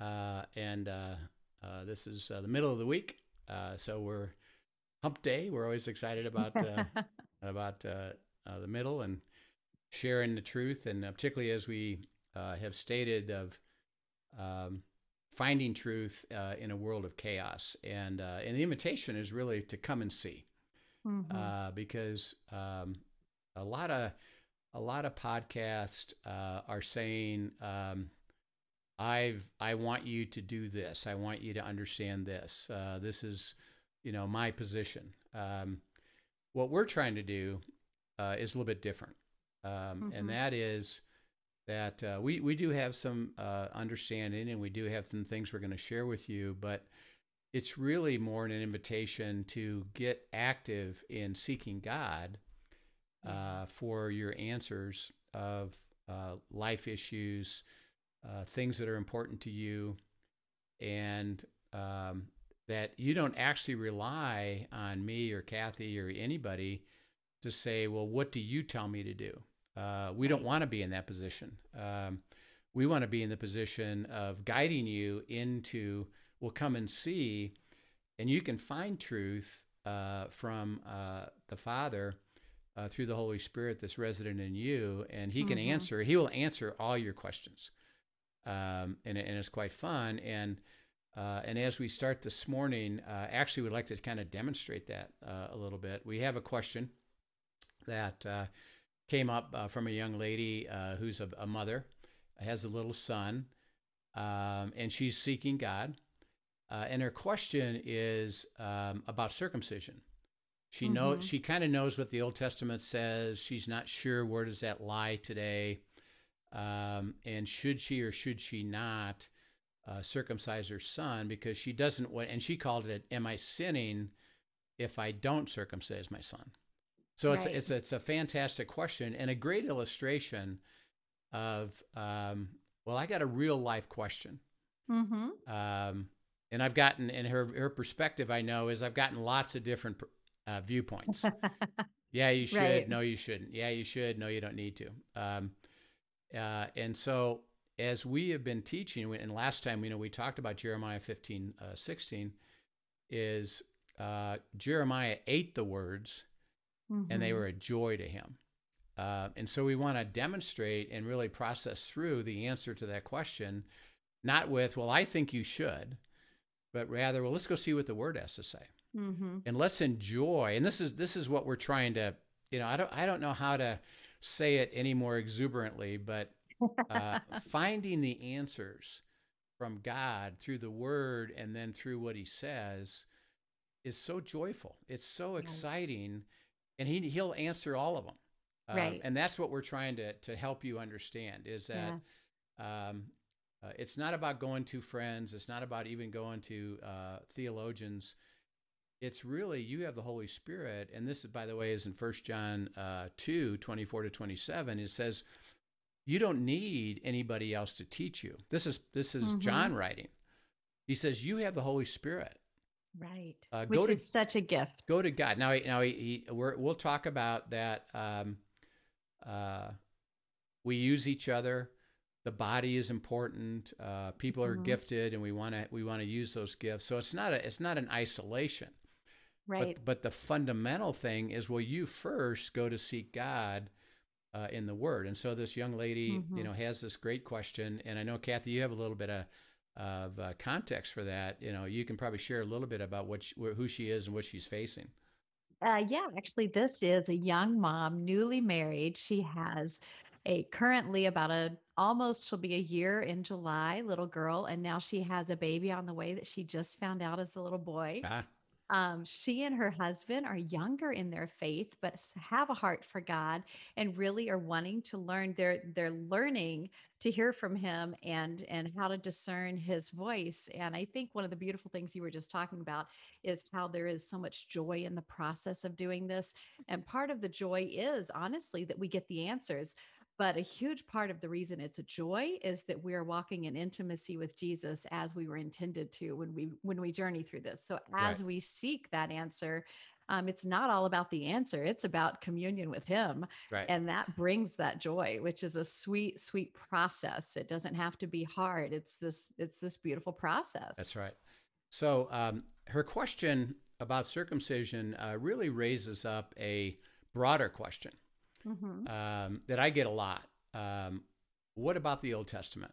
Uh, and uh, uh, this is the middle of the week. so we're hump day. We're always excited about about the middle and sharing the truth. And particularly as we have stated of um, finding truth uh, in a world of chaos. And uh, and the invitation is really to come and see, mm-hmm. uh, because um, a lot of a lot of podcasts uh, are saying, um, "I've I want you to do this. I want you to understand this. Uh, this is, you know, my position." Um, what we're trying to do uh, is a little bit different, um, mm-hmm. and that is that uh, we we do have some uh, understanding and we do have some things we're going to share with you, but it's really more an invitation to get active in seeking God uh, mm-hmm. for your answers of uh, life issues, uh, things that are important to you, and um, that you don't actually rely on me or Kathy or anybody to say, well, what do you tell me to do? Uh, we don't want to be in that position. Um, we want to be in the position of guiding you into, well, come and see, and you can find truth uh, from uh, the Father uh, through the Holy Spirit that's resident in you, and He can mm-hmm. answer. He will answer all your questions, um, and, and it's quite fun. And uh, and as we start this morning, uh, actually, we'd like to kind of demonstrate that a little bit. We have a question that came up uh, from a young lady uh, who's a, a, mother, has a little son, um, and she's seeking God. Uh, and her question is um, about circumcision. She mm-hmm. knows she kind of knows what the Old Testament says. She's not sure where does that lie today, um, and should she or should she not uh, circumcise her son because she doesn't want. And she called it, "Am I sinning if I don't circumcise my son?" So right. it's it's it's a fantastic question and a great illustration of um, well, I got a real life question. Mm-hmm. Um, and I've gotten in her her perspective. I know is I've gotten lots of different uh, viewpoints. yeah, you should. Right. No, you shouldn't. Yeah, you should. No, you don't need to. Um, uh, and so as we have been teaching, and last time you know we talked about Jeremiah 15, uh, 16, is uh, Jeremiah ate the words mm-hmm. and they mm-hmm. were a joy to him. Uh, and so we want to demonstrate and really process through the answer to that question, not with, well, I think you should, but rather, well, let's go see what the word has to say. Mm-hmm. And let's enjoy. And this is this is what we're trying to, you know, I don't I don't know how to say it any more exuberantly, but uh, finding the answers from God through the word and then through what he says is so joyful. It's so exciting and he he'll answer all of them. Um, right. And that's what we're trying to to help you understand is that yeah. um, uh, it's not about going to friends. It's not about even going to uh, theologians. It's really you have the Holy Spirit, and this, by the way, is in First John uh, 2, 24 to 27. It says, You don't need anybody else to teach you. This is this is mm-hmm. John writing. He says, You have the Holy Spirit. Right. Uh, Which to, is such a gift. Go to God. Now, now he, he, we will talk about that. Um, uh, we use each other. The body is important. Uh, people are mm-hmm. gifted, and we want to we want to use those gifts. So it's not a it's not an isolation. Right. But, but the fundamental thing is, will you first go to seek God uh, in the Word? And so this young lady, mm-hmm. you know, has this great question, and I know Kathy, you have a little bit of of uh, context for that, you know, you can probably share a little bit about what she, who she is and what she's facing. Uh, yeah, actually, this is a young mom, newly married. She has a currently about a almost she'll be a year in July, little girl, and now she has a baby on the way that she just found out is a little boy. Ah. Um, she and her husband are younger in their faith, but have a heart for God and really are wanting to learn. They're they're learning to hear from Him and and how to discern His voice. And I think one of the beautiful things you were just talking about is how there is so much joy in the process of doing this. And part of the joy is honestly that we get the answers. But a huge part of the reason it's a joy is that we are walking in intimacy with Jesus as we were intended to when we when we journey through this. So as Right. we seek that answer, um, it's not all about the answer; it's about communion with Him, Right. and that brings that joy, which is a sweet, sweet process. It doesn't have to be hard. It's this it's this beautiful process. That's right. So um, her question about circumcision uh, really raises up a broader question Mhm. um, that I get a lot. Um, what about the Old Testament?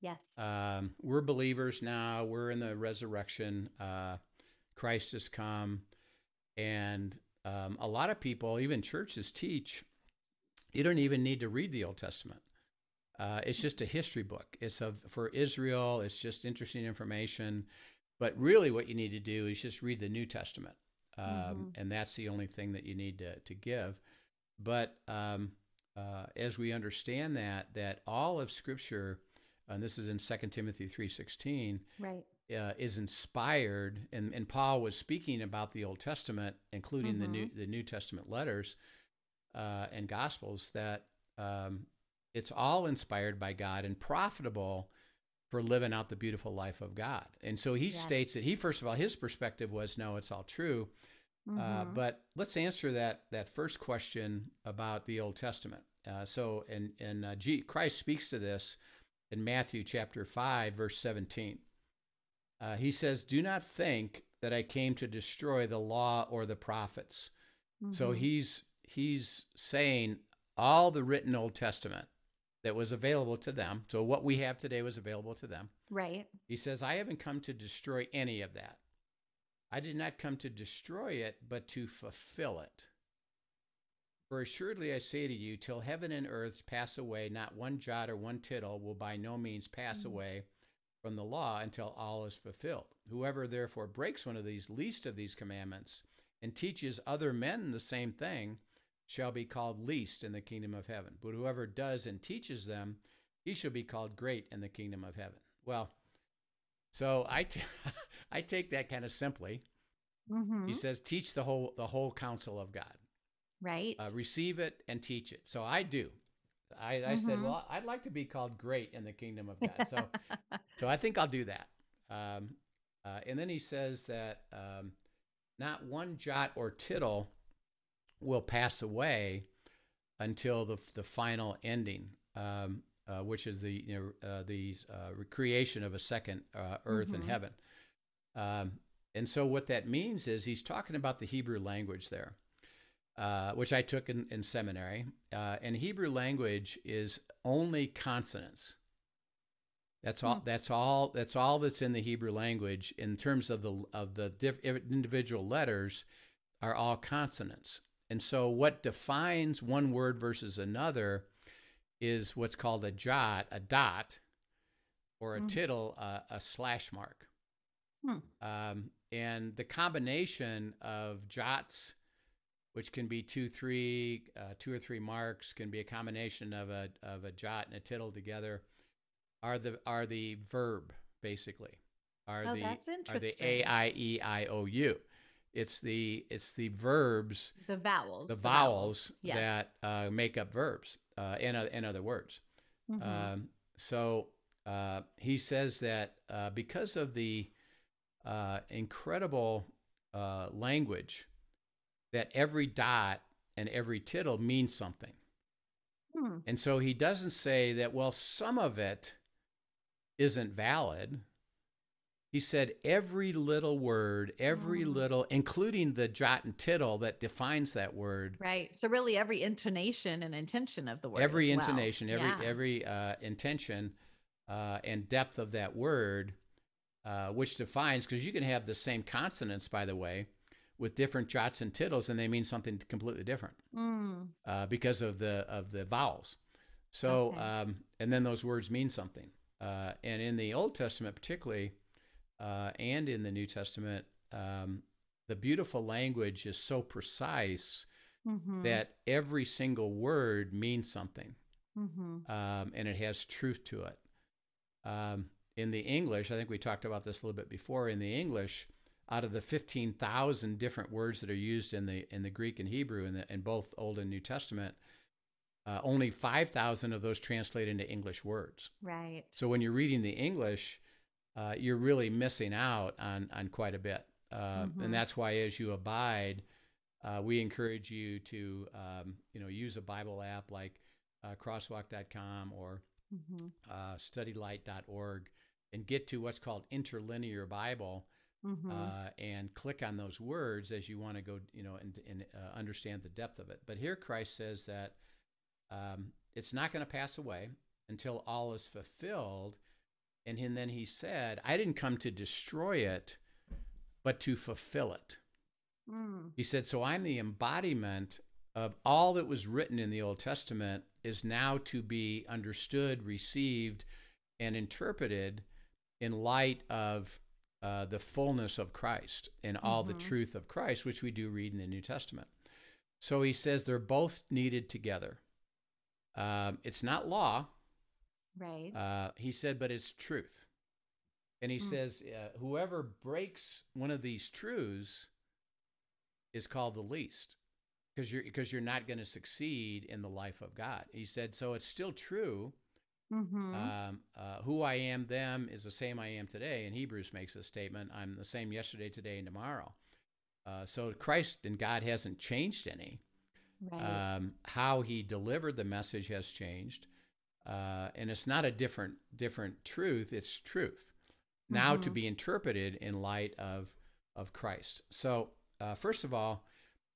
Yes. Um, we're believers now. We're in the resurrection. Uh, Christ has come, and um, a lot of people, even churches, teach you don't even need to read the Old Testament. Uh, it's just a history book. It's of for Israel. It's just interesting information. But really, what you need to do is just read the New Testament, um, Mhm. and that's the only thing that you need to to give. But um, uh, as we understand that, that all of Scripture, and this is in 2 Timothy three sixteen, Right. uh, is inspired, and, and Paul was speaking about the Old Testament, including the New the New Testament letters uh, and Gospels, that um, it's all inspired by God and profitable for living out the beautiful life of God. And so he Yes. states that he first of all his perspective was no, it's all true. Uh, Mhm. but let's answer that that first question about the Old Testament. Uh, so, and and uh, G- Christ speaks to this in Matthew chapter five, verse seventeen. Uh, he says, "Do not think that I came to destroy the law or the prophets." So Mhm. he's he's saying all the written Old Testament that was available to them. So what we have today was available to them. right. He says, I haven't come to destroy any of that. I did not come to destroy it, but to fulfill it. For assuredly I say to you, till heaven and earth pass away, not one jot or one tittle will by no means pass Mm. away from the law until all is fulfilled. Whoever therefore breaks one of these least of these commandments and teaches other men the same thing shall be called least in the kingdom of heaven. But whoever does and teaches them, he shall be called great in the kingdom of heaven. Well, so I, t- I take that kind of simply. Mhm. He says, teach the whole the whole counsel of God, Right. uh, receive it and teach it. So I do. I, I said, Mhm. well, I'd like to be called great in the kingdom of God. So so I think I'll do that. Um, uh, and then he says that um, not one jot or tittle will pass away until the the final ending, um, uh, which is the you know uh, the uh, creation of a second uh, earth and Mhm. heaven. Um, and so what that means is he's talking about the Hebrew language there, uh, which I took in, in seminary. Uh, and Hebrew language is only consonants. That's all. Hmm. That's all. That's all that's in the Hebrew language in terms of the of the diff, individual letters are all consonants. And so, what defines one word versus another is what's called a jot, a dot, or a Mhm. tittle, uh, a slash mark. Hmm. Um, and the combination of jots, which can be two, three, uh, two or three marks, can be a combination of a of a jot and a tittle together, are the are the verb basically. Are Oh, the are the. A I E I O U. It's the it's the verbs, the vowels. the vowels Yes. that uh, make up verbs. Uh, in in other words, Mhm. um, so uh, he says that uh, because of the uh, incredible uh, language, that every dot and every tittle means something. Hmm. And so he doesn't say that, well, some of it isn't valid. He said every little word, every Mm. little, including the jot and tittle that defines that word, Right. So really, every intonation and intention of the word. every as well. intonation, every Yeah. every uh, intention uh, and depth of that word, uh, which defines because you can have the same consonants, by the way, with different jots and tittles, and they mean something completely different Mm. uh, because of the of the vowels. So, Okay. um, and then those words mean something. Uh, and in the Old Testament, particularly, uh, and in the New Testament, um, the beautiful language is so precise Mhm. that every single word means something Mhm. um, and it has truth to it. Um, in the English, I think we talked about this a little bit before. In the English, out of the fifteen thousand different words that are used in the in the Greek and Hebrew in, the, in both Old and New Testament, uh, only five thousand of those translate into English words. Right. So when you're reading the English, uh, you're really missing out on on quite a bit, uh, Mhm. and that's why as you abide, uh, we encourage you to um, you know use a Bible app like uh, Crosswalk.com or Mhm. uh, StudyLight.org and get to what's called interlinear Bible Mhm. uh, and click on those words as you want to go, you know, and, and uh, understand the depth of it. But here Christ says that um, it's not going to pass away until all is fulfilled. And he- then he said, I didn't come to destroy it, but to fulfill it. Mm. He said, So I'm the embodiment of all that was written in the Old Testament is now to be understood, received, and interpreted in light of uh, the fullness of Christ and all the Mhm. truth of Christ, which we do read in the New Testament. So he says they're both needed together. Um, it's not law, Right. uh, he said, but it's truth. And he Mm. says, uh, whoever breaks one of these truths is called the least because you're because you're not going to succeed in the life of God. He said, so it's still true. Mhm. Um, uh, who I am, them is the same I am today. And Hebrews makes this statement: I'm the same yesterday, today, and tomorrow. Uh, so Christ and God hasn't changed any. right. Um, how he delivered the message has changed, uh, and it's not a different different truth. It's truth now to Mhm. be interpreted in light of of Christ. So uh, first of all,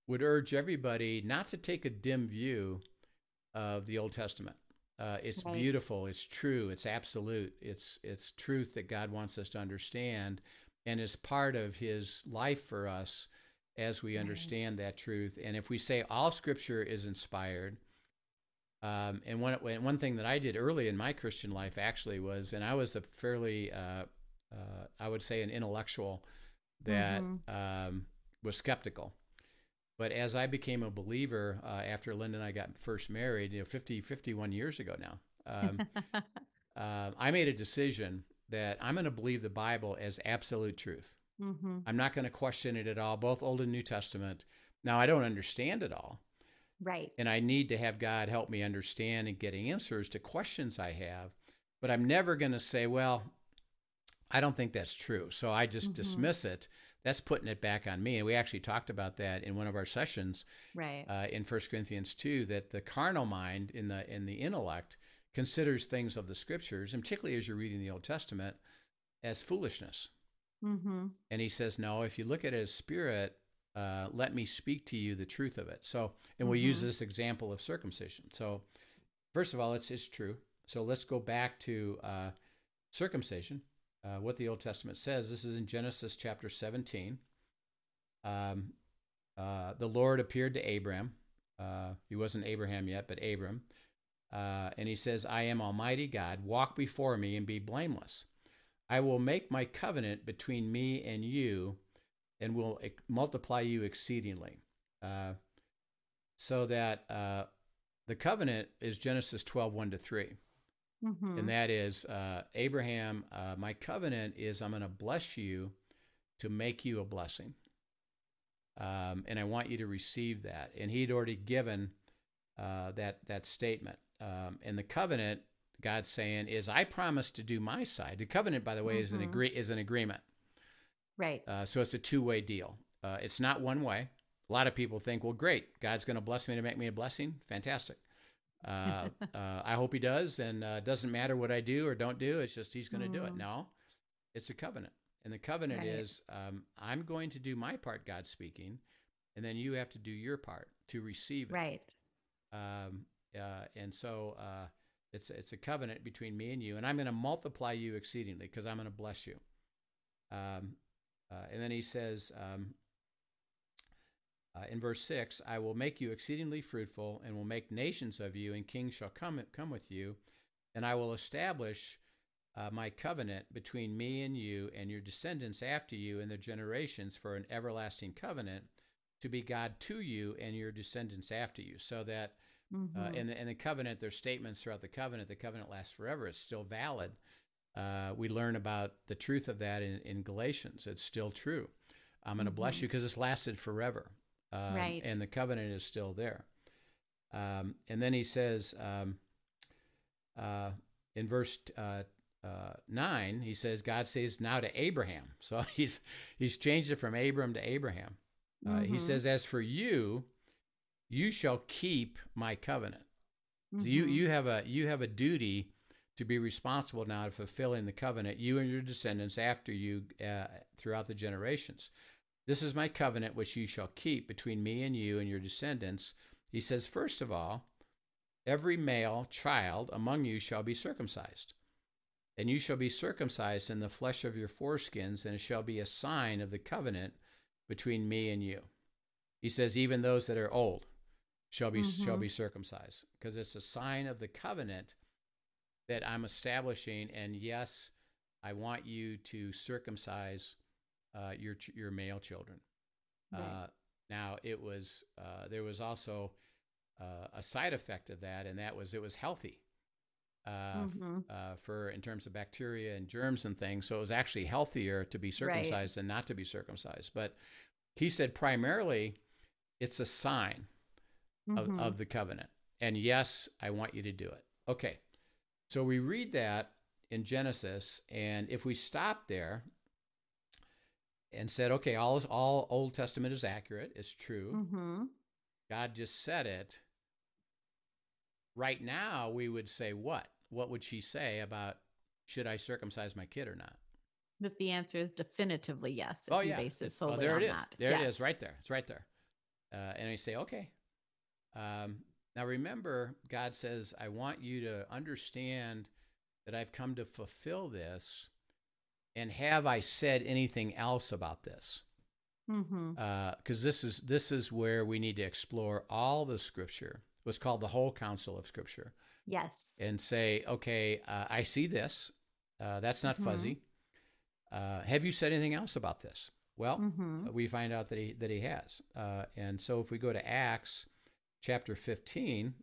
would urge everybody not to take a dim view of the Old Testament. Uh, it's Right. beautiful. It's true. It's absolute. It's it's truth that God wants us to understand, and it's part of His life for us as we Right. understand that truth. And if we say all Scripture is inspired, um, and one one thing that I did early in my Christian life actually was, and I was a fairly, uh, uh, I would say, an intellectual that Mhm. um, was skeptical. But as I became a believer uh, after Linda and I got first married, you know, 50, 51 years ago now, um, uh, I made a decision that I'm going to believe the Bible as absolute truth. Mhm. I'm not going to question it at all, both Old and New Testament. Now, I don't understand it all, Right. and I need to have God help me understand and get answers to questions I have. But I'm never going to say, well, I don't think that's true. So I just Mhm. dismiss it. That's putting it back on me. And we actually talked about that in one of our sessions Right. uh, in First Corinthians 2 that the carnal mind in the in the intellect considers things of the scriptures, and particularly as you're reading the Old Testament, as foolishness. mhm. And he says, no, if you look at it as spirit, uh, let me speak to you the truth of it. So, and we use Mhm. this example of circumcision. So, first of all, it's, it's true. So let's go back to uh, circumcision, uh, what the Old Testament says. This is in Genesis chapter 17. Um, uh, the Lord appeared to Abram. Uh, he wasn't Abraham yet, but Abram. Uh, and he says, I am Almighty God. Walk before me and be blameless. I will make my covenant between me and you and will multiply you exceedingly. Uh, so that the covenant is Genesis 12, 1 to 3. Mhm. And that is uh, Abraham, uh, my covenant is I'm going to bless you to make you a blessing. Um, and I want you to receive that. And he'd already given uh, that, that statement. Um, and the covenant, God's saying, is I promise to do my side. The covenant, by the way, is, an Mhm. agree- is an agreement. Right. Uh, so it's a two way deal. Uh, it's not one way. A lot of people think, well, great, God's going to bless me to make me a blessing. Fantastic. Uh, uh, I hope He does, and uh, it doesn't matter what I do or don't do. It's just He's going to do it. Mm. No, it's a covenant, and the covenant Right. is um, I'm going to do my part, God speaking, and then you have to do your part to receive it. Right. Um, uh, and so uh, it's it's a covenant between me and you, and I'm going to multiply you exceedingly because I'm going to bless you. Um, uh, and then he says um, uh, in verse six, "I will make you exceedingly fruitful, and will make nations of you, and kings shall come come with you, and I will establish uh, my covenant between me and you and your descendants after you and their generations for an everlasting covenant to be God to you and your descendants after you. So that Mm-hmm. uh, in, the, in the covenant, there's statements throughout the covenant. The covenant lasts forever. It's still valid. Uh, we learn about the truth of that in, in Galatians. It's still true. I'm going to bless Mhm. you because it's lasted forever. Um, Right. And the covenant is still there. Um, and then he says um, uh, in verse uh, uh, 9, he says, God says now to Abraham. So he's, he's changed it from Abram to Abraham. Uh, He Mhm. says, As for you, you shall keep my covenant. So you Mhm. you have a you have a duty to be responsible now to fulfilling the covenant, you and your descendants after you uh, throughout the generations. This is my covenant which you shall keep between me and you and your descendants. He says, first of all, every male child among you shall be circumcised. And you shall be circumcised in the flesh of your foreskins, and it shall be a sign of the covenant between me and you. He says, even those that are old shall be shall Mhm. be circumcised, because it's a sign of the covenant that I'm establishing. And yes, I want you to circumcise uh, your your male children. Right. Uh, now it was uh, there was also uh, a side effect of that, and that was it was healthy uh, Mhm. uh, for in terms of bacteria and germs and things. So it was actually healthier to be circumcised than not to be circumcised. But he said primarily it's a sign of, Mhm. of the covenant. And yes, I want you to do it. Okay. So we read that in Genesis, and if we stop there and said, okay, all all Old Testament is accurate, it's true. Mhm. God just said it. Right now, we would say what? What would she say about should I circumcise my kid or not? But the answer is definitively yes. If oh yeah, base it It's- solely oh, there it is. that. There it Yes. is, right there. It's right there. Uh, and I say, okay. Um, now remember, God says, I want you to understand that I've come to fulfill this. And have I said anything else about this? Because this is this is where we need to explore all the Scripture, what's called the whole counsel of Scripture, Yes. and say, okay, uh, I see this. Uh, that's not Mhm. fuzzy. Uh, have you said anything else about this? Well, Mhm. we find out that he that he has. Uh, and so if we go to Acts chapter 15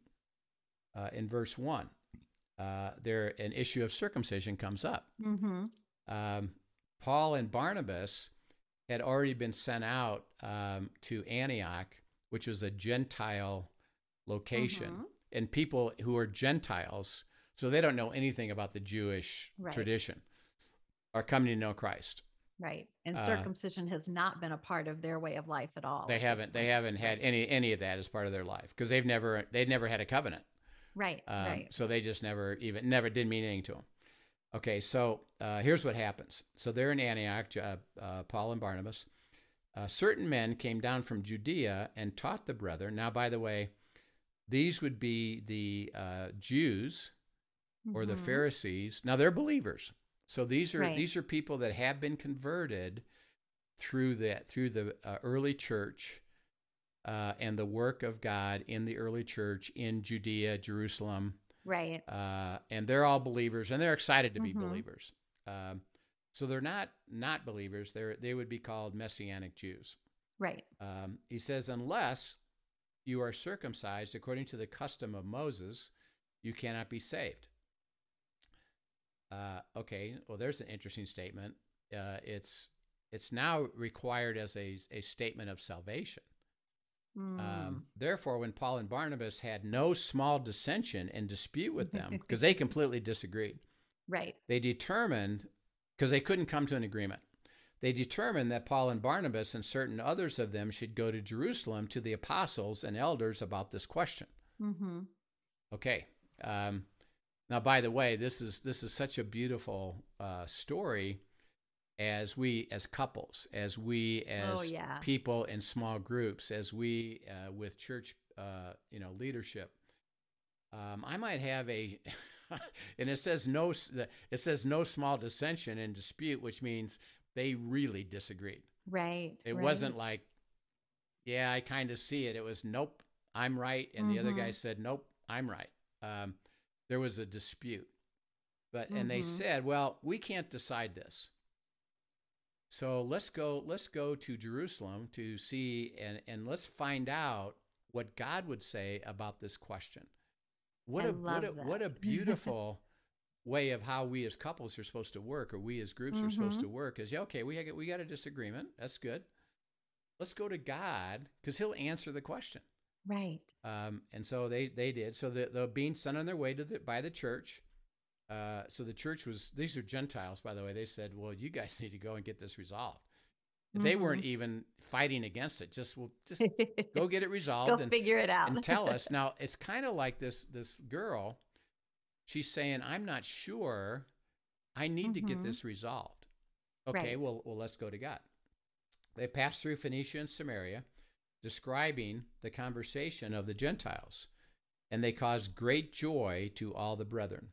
uh, in verse 1, uh, there an issue of circumcision comes up. Um, Paul and Barnabas had already been sent out um, to Antioch, which was a Gentile location, Mhm. and people who are Gentiles, so they don't know anything about the Jewish Right. tradition, are coming to know Christ. Right. And Uh, circumcision has not been a part of their way of life at all. They haven't they haven't had any any of that as part of their life because they've never they've never had a covenant. Right. Um, right. So they just never even never did mean anything to them. Okay, so uh, here's what happens. So they're in Antioch, uh, uh, Paul and Barnabas. Uh, certain men came down from Judea and taught the brethren. Now, by the way, these would be the uh, Jews or the Mhm. Pharisees. Now they're believers. So these are Right. these are people that have been converted through that through the uh, early church uh, and the work of God in the early church in Judea, Jerusalem, Right. uh, and they're all believers, and they're excited to be Mhm. believers. Um, so they're not not believers; They're, they would be called Messianic Jews. Right. Um, he says, unless you are circumcised according to the custom of Moses, you cannot be saved. Uh, okay, well, there's an interesting statement. Uh, it's it's now required as a, a statement of salvation. Mm. Um, therefore, when Paul and Barnabas had no small dissension and dispute with them, because they completely disagreed, right. they determined, because they couldn't come to an agreement, they determined that Paul and Barnabas and certain others of them should go to Jerusalem to the apostles and elders about this question. Mm-hmm. Okay. Um, now, by the way, this is this is such a beautiful uh, story as we as couples, as we as Oh, yeah. people in small groups, as we uh, with church, uh, you know, leadership. Um, I might have a, and it says no. It says no small dissension and dispute, which means they really disagreed. Right. It right. wasn't like, yeah, I kind of see it. It was nope, I'm right, and the other guy Mhm. said nope, I'm right. Um, there was a dispute, But and they Mhm. said, well, we can't decide this. So let's go let's go to Jerusalem to see and and let's find out what God would say about this question. What I a what a what a beautiful way of how we as couples are supposed to work or we as groups are supposed to work is yeah okay we got we got a disagreement that's good let's go to God because he'll answer the question Right. um, and so they they did. So the the being sent on their way to the by the church. Uh, so the church was these are Gentiles, by the way. They said, "Well, you guys need to go and get this resolved." They weren't Mhm. even fighting against it. Just well, just go get it resolved Go and, figure it out. and tell us. Now it's kind of like this this girl. She's saying, "I'm not sure. I need to get Mhm. this resolved." Okay, Right. well, well, let's go to God. They passed through Phoenicia and Samaria, describing the conversation of the Gentiles, and they caused great joy to all the brethren.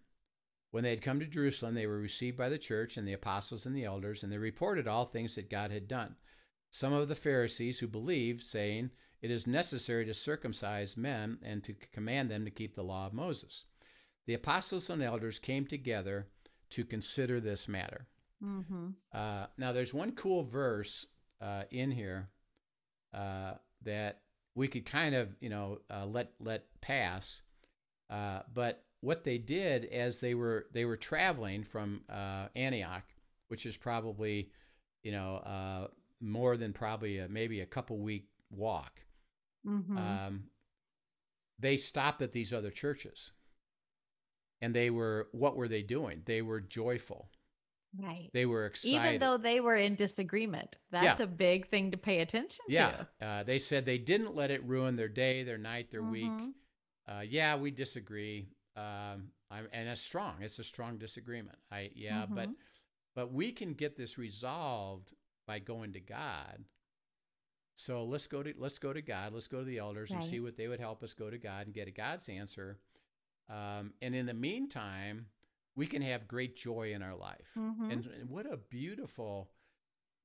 When they had come to Jerusalem, they were received by the church and the apostles and the elders, and they reported all things that God had done. Some of the Pharisees who believed, saying, It is necessary to circumcise men and to command them to keep the law of Moses. The apostles and elders came together to consider this matter. hmm Uh, now, there's one cool verse uh, in here uh, that we could kind of, you know, uh, let let pass. Uh, but what they did as they were they were traveling from uh, Antioch, which is probably, you know, uh, more than probably a, maybe a couple week walk. hmm Um, they stopped at these other churches, and they were what were they doing? They were joyful. right. They were excited. Even though they were in disagreement, that's a big thing to pay attention Yeah, to. uh, they said they didn't let it ruin their day, their night, their week. Mhm. Uh, yeah, we disagree, um, I'm, and it's strong. It's a strong disagreement. I yeah, but Mhm. but we can get this resolved by going to God. So let's go to let's go to God. Let's go to the elders and see what they would help us go to God and get a God's answer. Um, and in the meantime, we can have great joy in our life. Mhm. And, and what a beautiful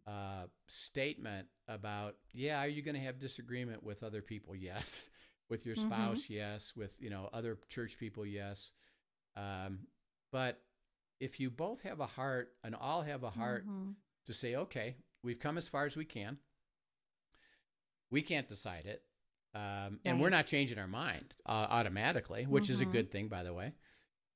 uh, statement about yeah, are you going to have disagreement with other people? Yes. With your Mhm. spouse? Yes. With you know other church people? Yes. Um, but if you both have a heart and all have a heart Mhm. to say, okay, we've come as far as we can. We can't decide it. Um, and we're not changing our mind uh, automatically, which is a Mhm. good thing, by the way.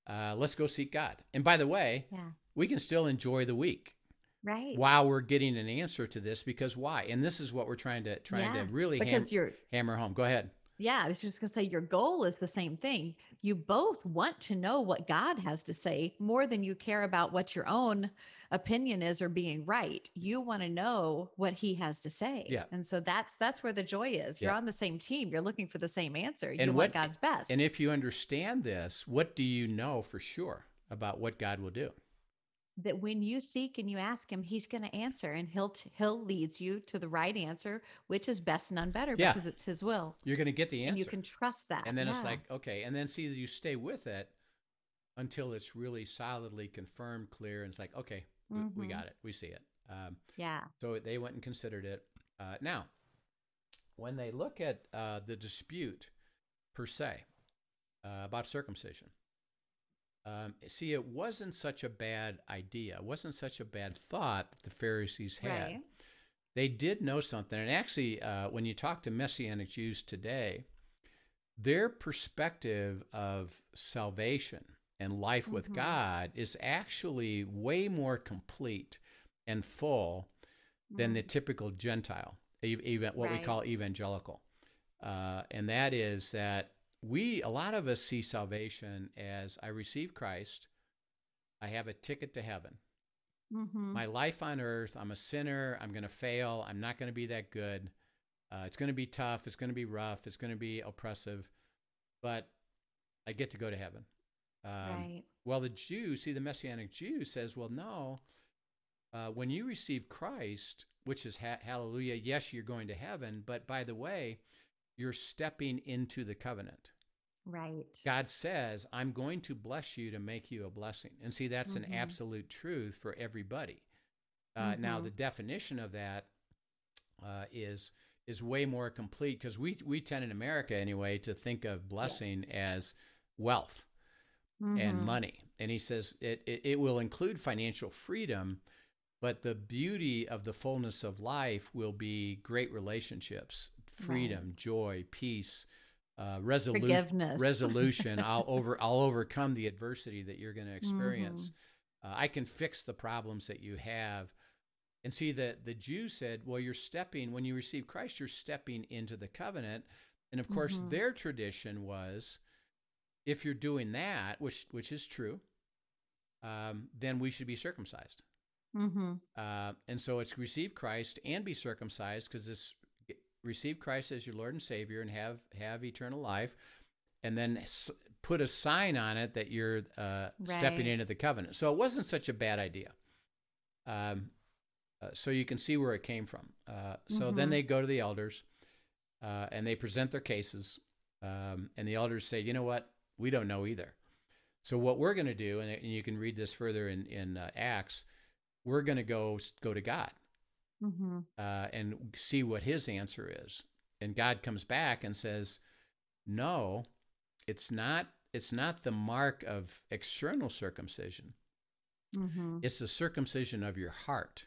Uh, let's go seek God. And by the way, Yeah. we can still enjoy the week Right. while we're getting an answer to this because why? And this is what we're trying to trying Yeah, to really ham- hammer home. Go ahead. Yeah, I was just going to say your goal is the same thing. You both want to know what God has to say more than you care about what your own opinion is or being right. You want to know what he has to say. Yeah. And so that's that's where the joy is. You're Yeah. on the same team. You're looking for the same answer. You And want what- God's best. And if you understand this, what do you know for sure about what God will do? That when you seek and you ask him, he's going to answer and he'll t- he'll leads you to the right answer, which is best, none better Yeah. because it's his will. You're going to get the answer. And you can trust that. and then it's like okay and then see you stay with it until it's really solidly confirmed clear and it's like okay we, we Mhm. got it we see it um, yeah. so they went and considered it uh, now when they look at uh, the dispute per se uh, about circumcision um, see it wasn't such a bad idea it wasn't such a bad thought that the pharisees had Right. they did know something. And actually, uh, when you talk to Messianic Jews today, their perspective of salvation and life with Mhm. God is actually way more complete and full than the Mm. typical Gentile, even what we call evangelical. Uh, and that is that we, a lot of us see salvation as I receive Christ, I have a ticket to heaven Mhm. my life on earth i'm a sinner i'm going to fail i'm not going to be that good uh, it's going to be tough it's going to be rough it's going to be oppressive but i get to go to heaven um, right. well the jew see the messianic jew says well no uh, when you receive christ which is ha- hallelujah yes you're going to heaven but by the way you're stepping into the covenant Right. God says, I'm going to bless you to make you a blessing. And see, that's an Mhm. absolute truth for everybody. Uh, Now, Mhm. the definition of that uh, is is way more complete because we we tend in America anyway to think of blessing as wealth. and Mhm. money. And he says it, it, it will include financial freedom, but the beauty of the fullness of life will be great relationships, freedom, joy, peace, uh, resolution, Forgiveness. resolution. I'll over, I'll overcome the adversity that you're going to experience. Uh, I can fix the problems that you have. And see, that the Jew said, well, you're stepping, when you receive Christ, you're stepping into the covenant. And of course, Mhm. their tradition was if you're doing that, which, which is true, um, then we should be circumcised. Mhm. Uh, and so it's receive Christ and be circumcised because this receive Christ as your Lord and Savior and have have eternal life, and then s- put a sign on it that you're uh, stepping into the covenant. So it wasn't such a bad idea. Um, uh, so you can see where it came from. Uh, so then Mhm. they go to the elders, uh, and they present their cases, um, and the elders say, "You know what? We don't know either." So what we're going to do, and, and you can read this further in in uh, Acts, we're going to go go to God Mhm. uh, and see what His answer is. And God comes back and says, "No, it's not. It's not the mark of external circumcision. Mhm. It's the circumcision of your heart.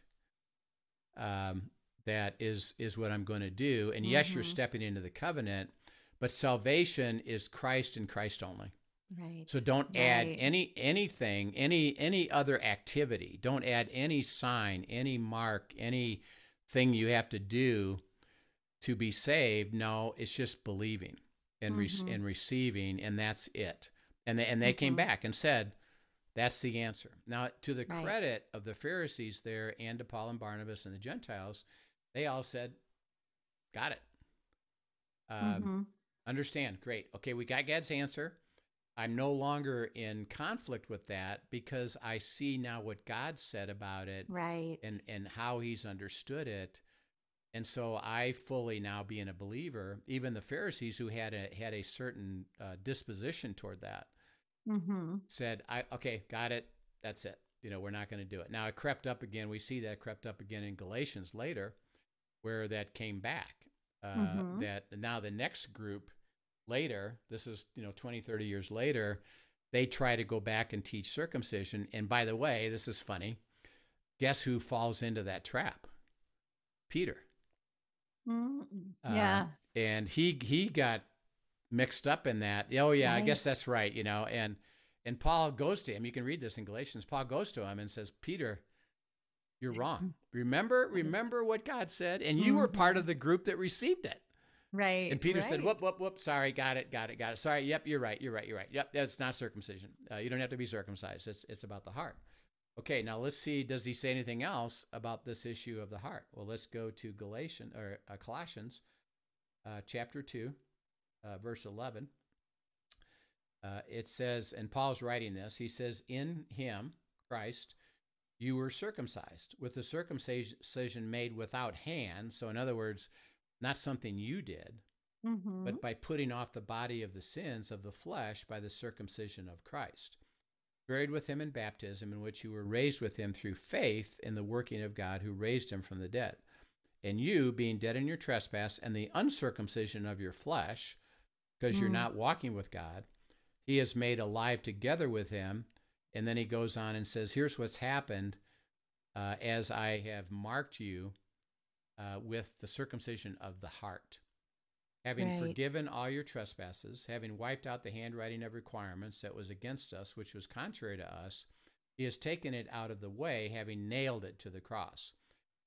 Um, that is is what I'm going to do. And yes, you're Mhm. stepping into the covenant, but salvation is Christ and Christ only. Right. So don't add any anything, any any other activity. Don't add any sign, any mark, anything you have to do to be saved. No, it's just believing and re- Mhm. and receiving, and that's it. And they, and they came Mhm. back and said, "That's the answer." Now, to the Right. credit of the Pharisees there, and to Paul and Barnabas and the Gentiles, they all said, "Got it." Um, Mhm. Understand. Great. Okay, we got God's answer. I'm no longer in conflict with that because I see now what God said about it Right. and and how he's understood it. And so I fully now being a believer, even the Pharisees who had a had a certain uh, disposition toward that Mhm. said, "I okay, got it. That's it. You know, we're not going to do it." Now it crept up again. We see that crept up again in Galatians later, where that came back. Uh, Mhm. That now the next group later, this is you know 20, 30 years later, they try to go back and teach circumcision. And by the way, this is funny. Guess who falls into that trap? Peter. Mm, Uh, Yeah. and he he got mixed up in that. Oh yeah, I guess that's right. You know, and and Paul goes to him. You can read this in Galatians. Paul goes to him and says, "Peter, you're wrong. Remember, remember what God said, and you were part of the group that received it." Right. And Peter said, "Whoop, whoop, whoop. Sorry, got it, got it, got it. Sorry. Yep, you're right. You're right. You're right. Yep, that's not circumcision. Uh, you don't have to be circumcised. It's it's about the heart." Okay, now let's see. Does he say anything else about this issue of the heart? Well, let's go to Galatians or uh, Colossians, uh, chapter two, uh, verse eleven. Uh, it says, and Paul's writing this. He says, "In Him, Christ, you were circumcised with the circumcision made without hands." So, in other words, not something you did, Mhm. but by putting off the body of the sins of the flesh by the circumcision of Christ. Buried with him in baptism, in which you were raised with him through faith in the working of God who raised him from the dead. And you, being dead in your trespass and the uncircumcision of your flesh, because you're Mm. not walking with God, he has made alive together with him. And then he goes on and says, Here's what's happened uh, as I have marked you uh, with the circumcision of the heart having Right. forgiven all your trespasses, having wiped out the handwriting of requirements that was against us, which was contrary to us, he has taken it out of the way, having nailed it to the cross.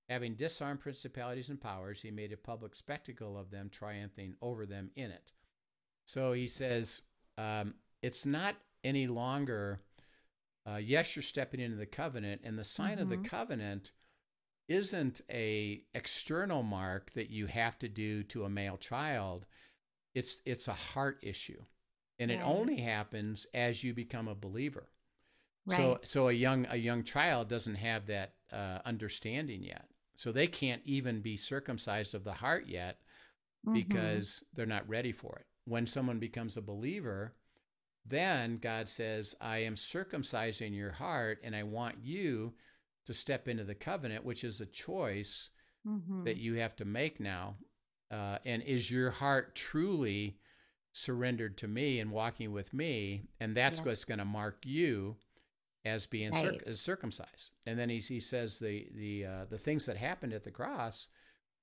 Having disarmed principalities and powers, he made a public spectacle of them, triumphing over them in it. So he says, um, it's not any longer, uh, yes, you're stepping into the covenant, and the sign of Mhm. the covenant isn't a external mark that you have to do to a male child it's it's a heart issue. And it only happens as you become a believer. So Right. so a young a young child doesn't have that uh, understanding yet. So they can't even be circumcised of the heart yet Mhm. because they're not ready for it. When someone becomes a believer then god says i am circumcising your heart and i want you to step into the covenant which is a choice Mhm. that you have to make now. Uh, and is your heart truly surrendered to me and walking with me, and that's what's going to mark you as being Right. circ- as circumcised. And then he, he says the the uh, the things that happened at the cross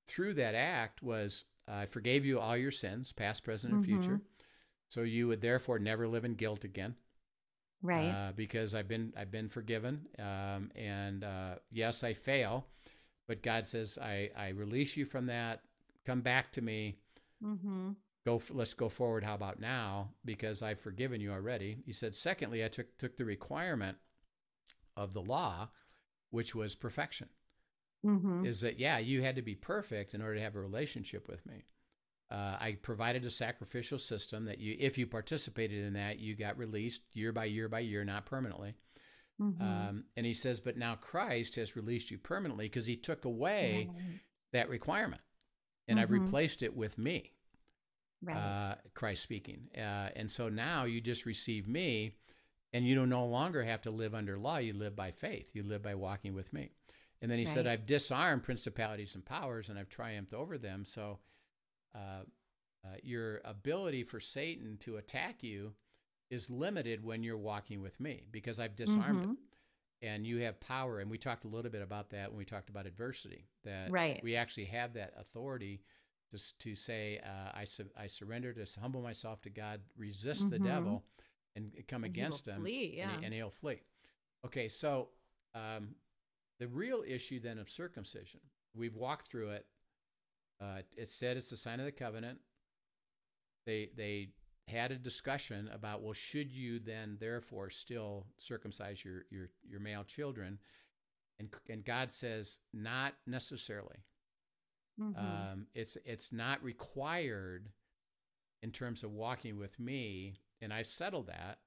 through that act was I forgave you all your sins, past, present, and future. Mhm. So you would therefore never live in guilt again, Right. uh, because I've been I've been forgiven. Um, and uh, yes, I fail, but God says I I release you from that. Come back to me. mm-hmm. Go. Let's go forward. How about now? Because I've forgiven you already. He said. Secondly, I took took the requirement of the law, which was perfection. Mm-hmm. Is that yeah? You had to be perfect in order to have a relationship with me. Uh, I provided a sacrificial system that you, if you participated in that, you got released year by year by year, not permanently. Mm-hmm. Um, and he says, but now Christ has released you permanently because he took away Right. that requirement, and I've Mhm. replaced it with me. Right. uh, Christ speaking. Uh, and so now you just receive me, and you don't no longer have to live under law. You live by faith. You live by walking with me. And then he said, I've disarmed principalities and powers, and I've triumphed over them. So uh, uh, your ability for Satan to attack you is limited when you're walking with me because I've disarmed Mhm. it. And you have power. And we talked a little bit about that when we talked about adversity, that Right. we actually have that authority to, s- to say, uh, I, su- I surrender to humble myself to God, resist the Mhm. devil, and come And against him, flee, and, yeah. he, and he'll flee. Okay, so um, the real issue then of circumcision, we've walked through it. Uh, it said it's the sign of the covenant. They they had a discussion about well, should you then therefore still circumcise your your your male children? And and God says not necessarily. Mhm. Um, it's it's not required in terms of walking with me, and I've settled that,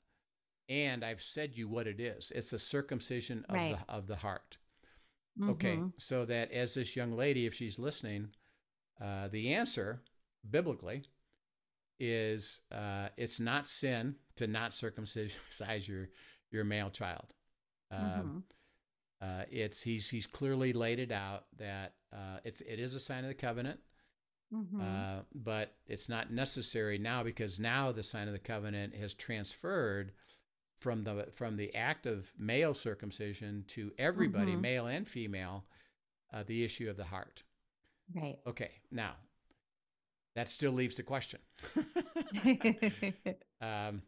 and I've said you what it is. It's a circumcision of Right. the of the heart. Okay, Mhm. so that as this young lady, if she's listening, uh, the answer biblically is uh, it's not sin to not circumcise your your male child. Um, Mhm. uh, it's he's he's clearly laid it out that uh, it's it is a sign of the covenant, Mhm. uh, but it's not necessary now because now the sign of the covenant has transferred from the from the act of male circumcision to everybody, Mhm. male and female, uh, the issue of the heart. Right. Okay, now that still leaves the question. um,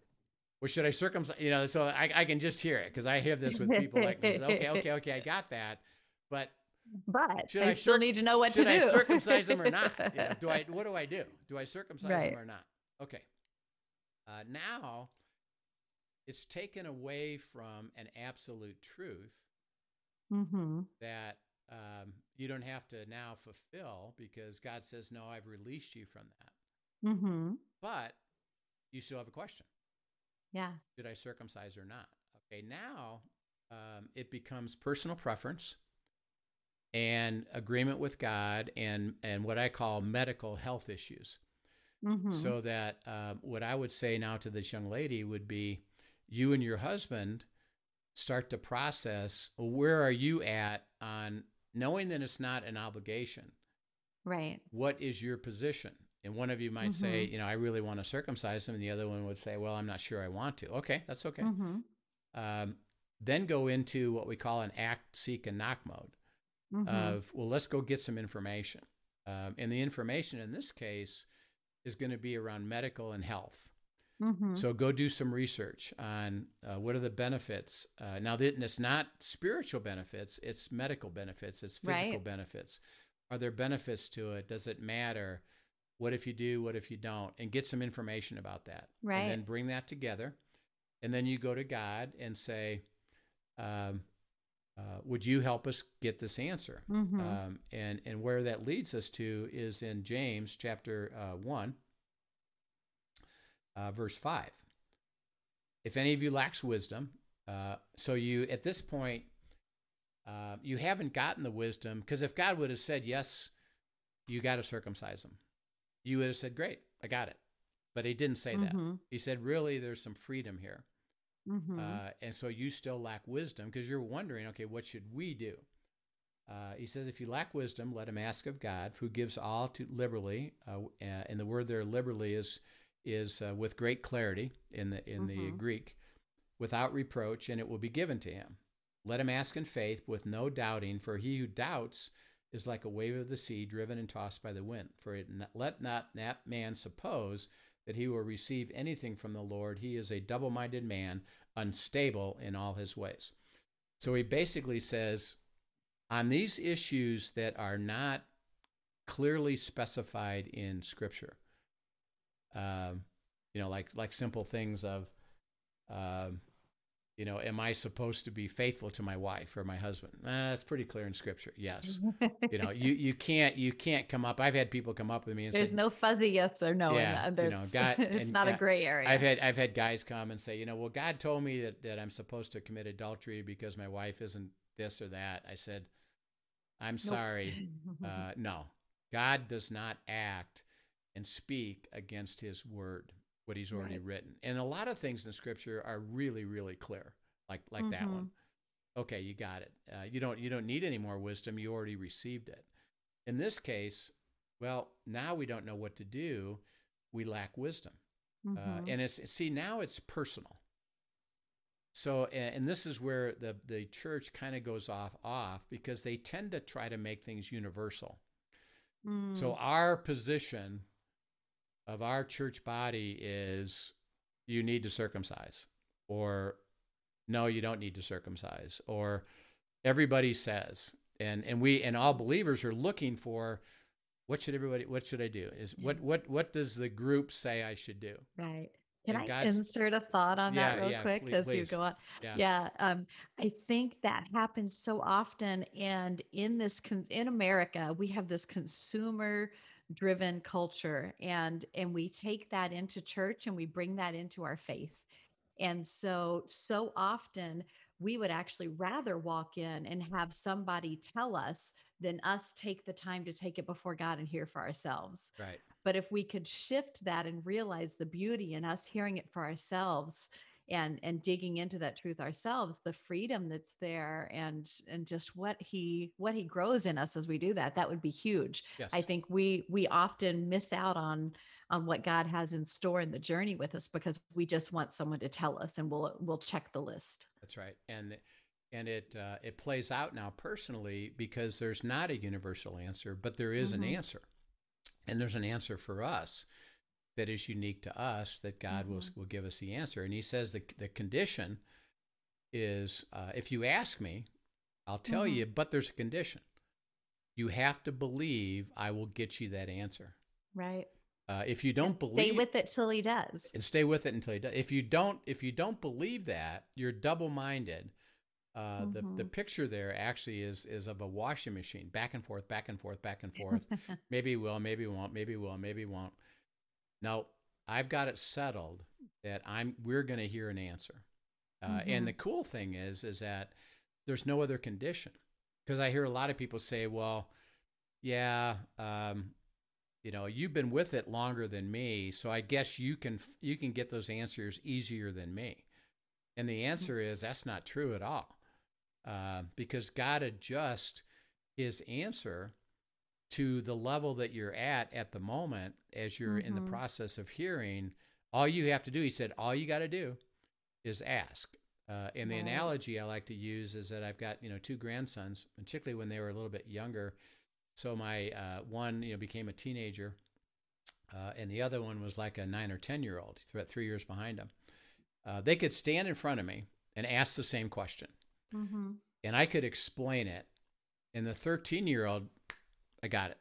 well, should I circumcise? You know, so I, I can just hear it because I hear this with people like, this. okay, okay, okay, I got that, but but Should I, I still circ- need to know what to do. should I circumcise them or not? Know, do I? What do I do? Do I circumcise Right. them or not? Okay. Uh, now, it's taken away from an absolute truth hmm that um, you don't have to now fulfill because God says, "No, I've released you from that." hmm But you still have a question: Yeah. Did I circumcise or not? Okay. Now, um, it becomes personal preference and agreement with God and and what I call medical health issues. hmm So that um, what I would say now to this young lady would be, you and your husband start to process. Where are you at on knowing that it's not an obligation? right. What is your position? And one of you might say, Mhm. you know, I really want to circumcise him, and the other one would say, well, I'm not sure I want to. Okay, that's okay. hmm Um, then go into what we call an act, seek, and knock mode hmm of well let's go get some information um, and the information in this case is going to be around medical and health hmm so go do some research on uh, what are the benefits uh, now it's not spiritual benefits it's medical benefits it's physical Right. benefits. Are there benefits to it? Does it matter? What if you do what if you don't? And get some information about that. Right. and then bring that together. And then you go to god and say um, uh, would you help us get this answer? Hmm um, and and where that leads us to is in James chapter uh, one, uh, verse five. If any of you lacks wisdom, uh, so you at this point uh, you haven't gotten the wisdom because if God would have said yes, you got to circumcise them, you would have said great, I got it. But he didn't say that. hmm He said really, there's some freedom here. hmm Uh, and so you still lack wisdom because you're wondering, okay, what should we do? Uh, he says, if you lack wisdom, let him ask of God, who gives all to liberally. Uh, uh, and the word there, liberally, is is uh, with great clarity in the in the Mhm. Greek, without reproach, and it will be given to him. Let him ask in faith with no doubting, for he who doubts is like a wave of the sea driven and tossed by the wind. For it, let not that man suppose that he will receive anything from the Lord. He is a double minded man, unstable in all his ways. So he basically says, on these issues that are not clearly specified in Scripture, um, you know, like like simple things of, um, you know, am I supposed to be faithful to my wife or my husband? Uh, it's pretty clear in Scripture. Yes. you know, you you can't you can't come up. I've had people come up with me and There's say, no fuzzy yes or no. in Yeah, that. you know, God- it's not a gray area. I've had I've had guys come and say, you know, well, God told me that, that I'm supposed to commit adultery because my wife isn't this or that. I said, I'm Nope. sorry, uh, no. God does not act and speak against His word, what He's already Right. written. And a lot of things in Scripture are really, really clear, like like that Mm-hmm. one. Okay, you got it. Uh, you don't you don't need any more wisdom. You already received it. In this case, well, now we don't know what to do. We lack wisdom. Uh, Mhm. and it's see now it's personal. So and this is where the the church kind of goes off off because they tend to try to make things universal. So Mm. our position of our church body is you need to circumcise or no you don't need to circumcise or everybody says and and we and all believers are looking for what should everybody what should I do? Is what what what does the group say I should do? Right. Can And I God's- insert a thought on Yeah, that real yeah, quick plea- as you go on? Yeah. Yeah, um, I think that happens so often, and in this con- in America, we have this consumer driven culture, and and we take that into church and we bring that into our faith, and so so often we would actually rather walk in and have somebody tell us than us take the time to take it before God and hear for ourselves. Right. But if we could shift that and realize the beauty in us hearing it for ourselves and and digging into that truth ourselves, the freedom that's there and and just what he what he grows in us as we do that, that would be huge. Yes. I think we we often miss out on on what God has in store in the journey with us because we just want someone to tell us and we'll we'll check the list. That's right, and and it uh, it plays out now personally because there's not a universal answer, but there is Mhm. an answer, and there's an answer for us that is unique to us that God will Mhm. will give us the answer. And He says the the condition is uh, if you ask me, I'll tell Mhm. you, but there's a condition. You have to believe I will get you that answer. Right. Uh, if you don't And believe, Stay with it till he does. and stay with it until he does. If you don't, if you don't believe that, you're double-minded. Uh, The the Mhm. picture there actually is is of a washing machine, back and forth, back and forth, back and forth. maybe will, maybe won't, maybe will, maybe won't. Now I've got it settled that I'm we're going to hear an answer. Uh, And Mhm. the cool thing is is that there's no other condition because I hear a lot of people say, well, yeah, um, you know, you've been with it longer than me, so I guess you can you can get those answers easier than me. And the answer is that's not true at all, uh, because God adjusts His answer to the level that you're at at the moment as you're in the Mhm. process of hearing. All you have to do, He said, all you got to do is ask. Uh, and the Right. analogy I like to use is that I've got you know two grandsons, particularly when they were a little bit younger. So my uh, one you know became a teenager, uh, and the other one was like a nine or ten year old, about three years behind him. Uh, they could stand in front of me and ask the same question, hmm and I could explain it. And the thirteen year old, I got it.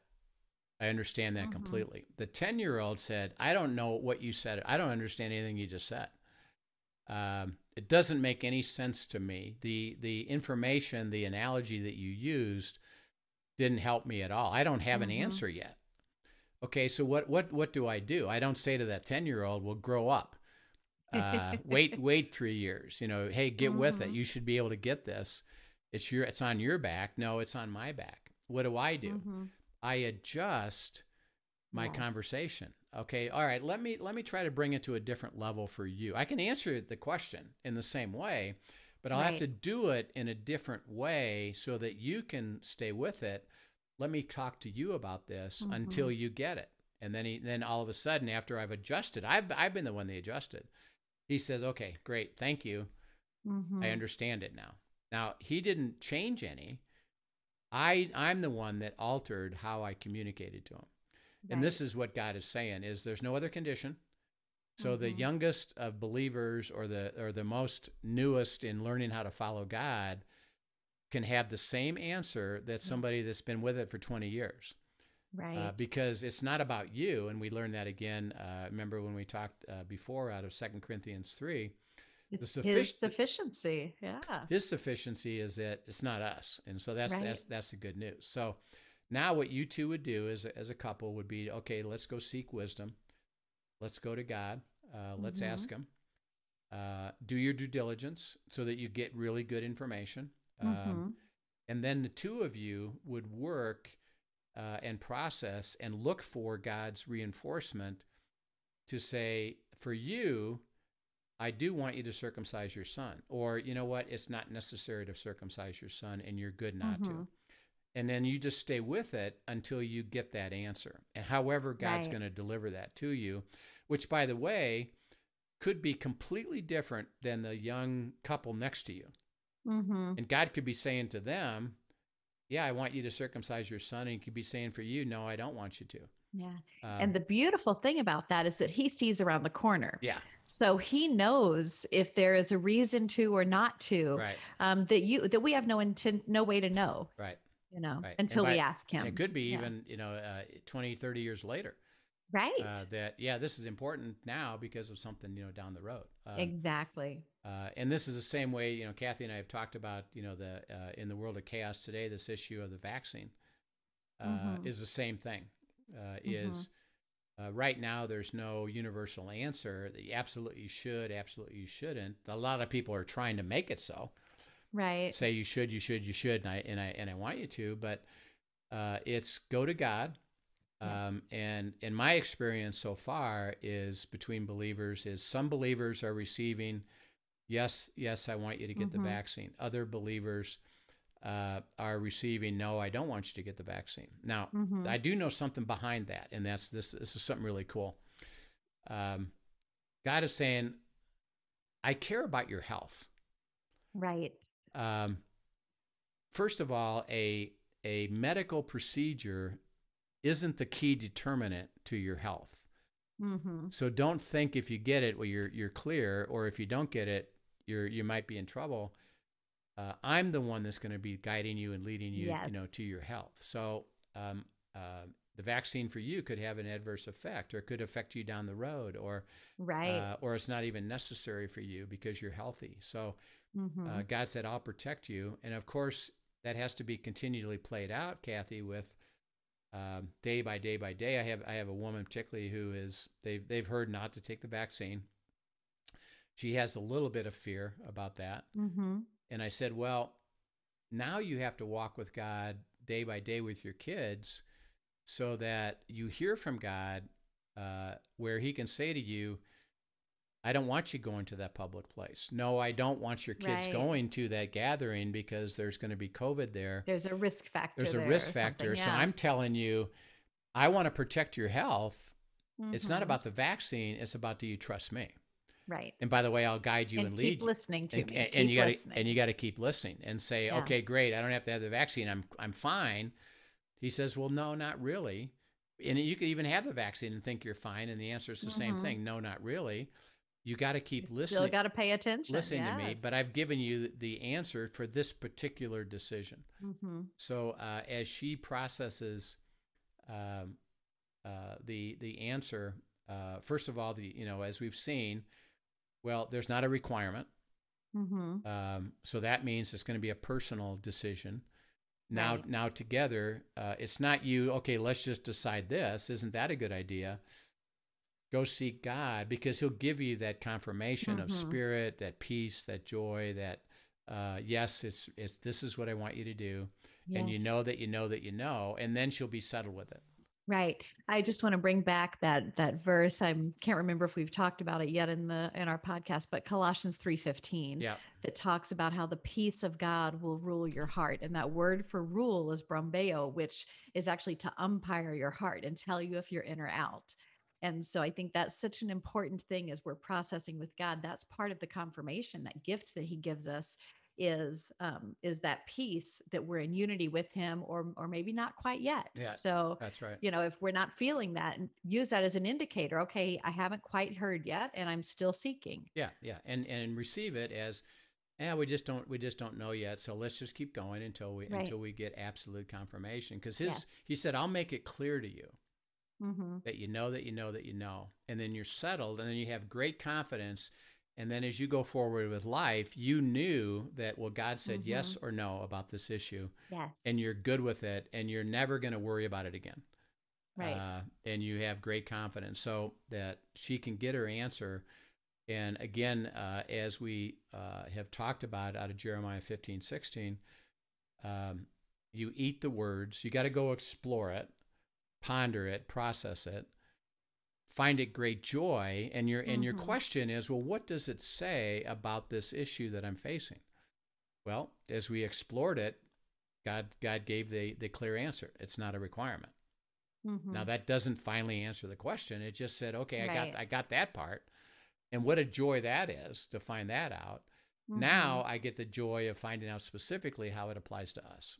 I understand that Mhm. completely. The ten year old said, "I don't know what you said. I don't understand anything you just said." Um, it doesn't make any sense to me. The the information, the analogy that you used didn't help me at all. I don't have an Mhm. answer yet. Okay, so what what what do I do? I don't say to that 10-year-old, "Well, grow up." Uh, wait wait 3 years. You know, hey, get with it. Mhm. You should be able to get this. It's your it's on your back. No, it's on my back. What do I do? hmm I adjust my Yes. conversation. Okay, all right, let me let me try to bring it to a different level for you. I can answer the question in the same way, but I'll have to do it in a different way so that you can stay with it. Let me talk to you about this Mm-hmm. until you get it. And then he then all of a sudden after I've adjusted, I've I've been the one they adjusted. He says, "Okay, great, thank you. Mhm. I understand it now." Now he didn't change any. I I'm the one that altered how I communicated to him. And this is what God is saying is there's no other condition. So the Mhm. youngest of believers or the or the most newest in learning how to follow God can have the same answer that somebody that's been with it for 20 years. right. Uh, because it's not about you and we learned that again uh, remember when we talked uh, before out of 2 Corinthians 3 the his sufficiency. Yeah. his sufficiency is that it's not us and so that's Right. that's that's the good news so now what you two would do as as a couple would be okay let's go seek wisdom let's go to god uh, let's Mhm. ask him uh, do your due diligence so that you get really good information um, Mhm. and then the two of you would work uh, and process and look for god's reinforcement to say for you I do want you to circumcise your son. Or, you know what? It's not necessary to circumcise your son and you're good not to. Mhm. And then you just stay with it until you get that answer. And however God's Right. going to deliver that to you, which, by the way, could be completely different than the young couple next to you. Mhm. And God could be saying to them, Yeah, I want you to circumcise your son. And he could be saying for you, No, I don't want you to. Yeah. Um, and the beautiful thing about that is that he sees around the corner. yeah, So he knows if there is a reason to or not to. right, Um, that you that we have no intent, no way to know. right. You know, Right. Until we ask him. It could be Yeah. even, you know, uh, 20, 30 years later. right. uh, that yeah this is important now because of something you know down the road um, exactly. uh, and this is the same way you know kathy and i have talked about you know the uh, in the world of chaos today this issue of the vaccine uh, Mhm. is the same thing uh, is uh, right now there's no universal answer. That you absolutely should absolutely you shouldn't. A lot of people are trying to make it so. Right. say you should you should you should and i and i and i want you to but uh, it's go to god. Um, and in my experience so far is between believers is some believers are receiving yes yes i want you to get Mhm. the vaccine. Other believers uh, are receiving no i don't want you to get the vaccine now Mhm. i do know something behind that and that's this this is something really cool um, god is saying i care about your health right. um, first of all, a a medical procedure isn't the key determinant to your health. Mm-hmm. So don't think if you get it, well, you're you're clear, or if you don't get it, you're you might be in trouble. Uh, I'm the one that's going to be guiding you and leading you, you know, to your health. So um, uh, the vaccine for you could have an adverse effect, or it could affect you down the road, or Right. uh, or it's not even necessary for you because you're healthy. So mm-hmm. uh, God said, I'll protect you. And of course, that has to be continually played out, Kathy, with um, day by day by day. I have I have a woman particularly who is they've they've heard not to take the vaccine. She has a little bit of fear about that. mm-hmm. And I said, Well, now you have to walk with God day by day with your kids so that you hear from God uh, where He can say to you, I don't want you going to that public place. No, I don't want your kids Right. going to that gathering because there's going to be COVID there. There's a risk factor. There's a there risk factor. something, So. I'm telling you, I want to protect your health. It's not Mhm. about the vaccine, it's about do you trust me? Right. And by the way, I'll guide you and, and lead keep you listening to and, me. and- keep and you got to and you got to keep listening and say, Yeah. okay, great, I don't have to have the vaccine. I'm I'm fine. He says, well, no, not really. And you could even have the vaccine and think you're fine, and the answer is the same Mhm. thing. No, not really. You got to keep You listening. Still got to pay attention. listening to me, but. I've given you the answer for this particular decision. Mhm. So uh, as she processes um, uh, the the answer, uh, first of all, the you know as we've seen, well, there's not a requirement. Mhm. Um, so that means it's going to be a personal decision. Now, Right. now together, uh, it's not you. Okay, let's just decide this. Isn't that a good idea? Go seek God because He'll give you that confirmation of Mhm. spirit, that peace, that joy. That uh, yes, it's it's this is what I want you to do, and you know that you know that you know, and then she'll be settled with it. Right. I just want to bring back that that verse. I can't remember if we've talked about it yet in the in our podcast, but Colossians 3:15 Yeah. that talks about how the peace of God will rule your heart. And that word for rule is brabeuo, which is actually to umpire your heart and tell you if you're in or out. And so I think that's such an important thing as we're processing with God. That's part of the confirmation, that gift that he gives us is um, is that peace that we're in unity with him or or maybe not quite yet Yeah. so That's right. you know if we're not feeling that and use that as an indicator okay i haven't quite heard yet and i'm still seeking Yeah, yeah, and and receive it as, yeah, we just don't we just don't know yet. So let's just keep going until we Right. until we get absolute confirmation. Because his Yes. he said, I'll make it clear to you mm-hmm. that you know that you know that you know, and then you're settled, and then you have great confidence. And then as you go forward with life, you knew that well, God said yes or no about this issue, yes and you're good with it, and you're never going to worry about it again. right uh, and you have great confidence so that she can get her answer. And again, uh, as we uh, have talked about out of Jeremiah 15, 16, um, you eat the words, you got to go explore it, ponder it, process it, find it great joy. And your, and your Mhm. question is, well, what does it say about this issue that I'm facing? Well, as we explored it, God, God gave the, the clear answer. It's not a requirement. Mhm. Now that doesn't finally answer the question. It just said, okay, I got I got that part. And what a joy that is to find that out. Mhm. Now I get the joy of finding out specifically how it applies to us.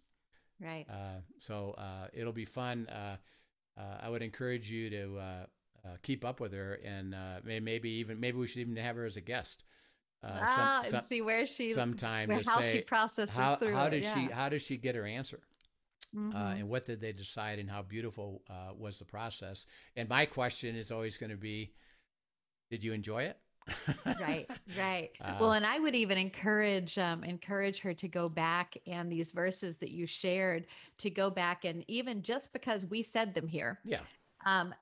right Uh, so uh, it'll be fun. Uh, uh, I would encourage you to uh, uh, keep up with her, and uh, maybe even maybe we should even have her as a guest. Uh, some- ah, some- and see where she sometime where, how say she processes how through how it, did she how does she get her answer? uh, Mhm. and what did they decide and how beautiful uh, was the process and my question is always going to be did you enjoy it right right Uh, well and i would even encourage um, encourage her to go back and these verses that you shared to go back and even just because we said them here yeah um,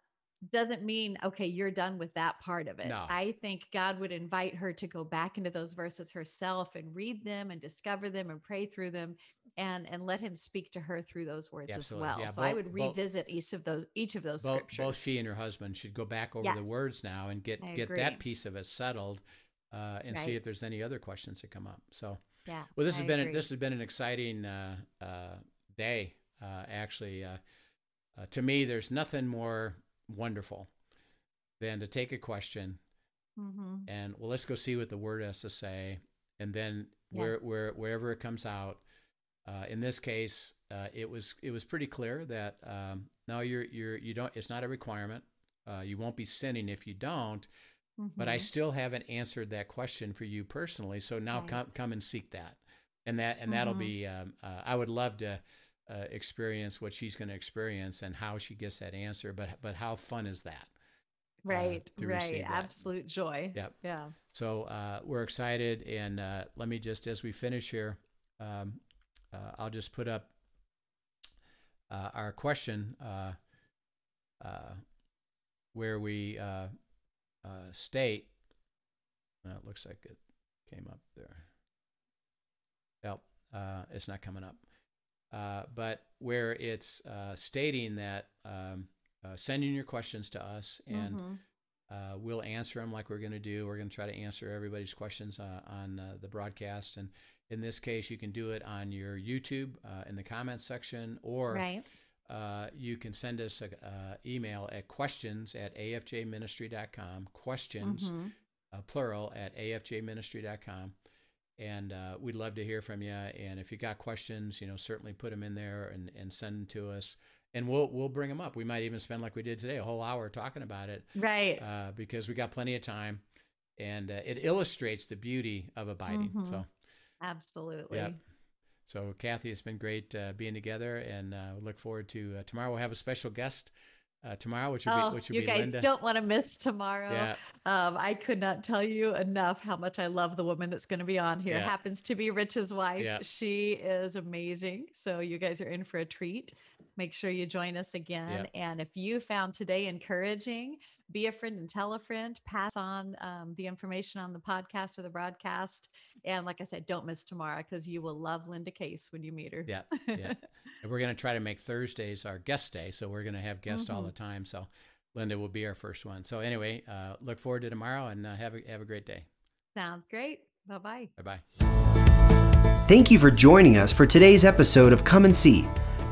doesn't mean okay you're done with that part of it. No. i think god would invite her to go back into those verses herself and read them and discover them and pray through them and and let him speak to her through those words Absolutely. as well. Yeah, so i both- would both- revisit each of those each of those both, scriptures. both she and her husband should go back over the words now and get get that piece of it settled uh, and see if there's any other questions that come up. So yeah well this I has been agree. this has been an exciting uh, uh, day uh, actually uh, uh, to me there's nothing more wonderful than to take a question Mhm. and well let's go see what the word has to say and then where Yes. where wherever it comes out uh, in this case uh, it was it was pretty clear that um, no you're you're you don't it's not a requirement uh, you won't be sinning if you don't but I Mhm. still haven't answered that question for you personally so now Right. come come and seek that and that and that'll Mhm. be um, uh, I would love to uh, experience what she's going to experience and how she gets that answer but but how fun is that right to right that. absolute joy Yep. yeah So uh, we're excited, and uh, let me just, as we finish here, um, uh, I'll just put up uh, our question uh, uh, where we uh, uh, state. Uh, it looks like it came up there. Yep, uh, it's not coming up. Uh, but where it's uh, stating that um, uh, send in your questions to us and Mhm. uh, we'll answer them like we're going to do. We're going to try to answer everybody's questions uh, on uh, the broadcast. And in this case, you can do it on your YouTube uh, in the comments section, or right uh, you can send us an uh, email at questions at afjministry.com. Questions, Mhm. uh, plural, at afjministry.com. And uh, we'd love to hear from you. And if you got questions, you know, certainly put them in there and, and send them to us. And we'll we'll bring them up. We might even spend like we did today, a whole hour talking about it right uh, because we got plenty of time, and uh, it illustrates the beauty of abiding. Mhm. So, absolutely yeah. so Kathy, it's been great uh, being together, and uh, look forward to uh, tomorrow. We'll have a special guest uh, tomorrow, which will oh be which will you be guys Linda. don't want to miss tomorrow yeah, um, I could not tell you enough how much I love the woman that's going to be on here. Yeah. Happens to be Rich's wife. Yeah. She is amazing. So you guys are in for a treat. Make sure you join us again. Yep. And if you found today encouraging, be a friend and tell a friend, pass on um, the information on the podcast or the broadcast. And like I said, don't miss tomorrow because you will love Linda Case when you meet her. Yeah, yeah. and we're going to try to make Thursdays our guest day, so we're going to have guests all Mhm. the time. So Linda will be our first one. So anyway, uh, look forward to tomorrow, and uh, have a have a great day. Sounds great. Bye bye. Bye bye. Thank you for joining us for today's episode of Come and See,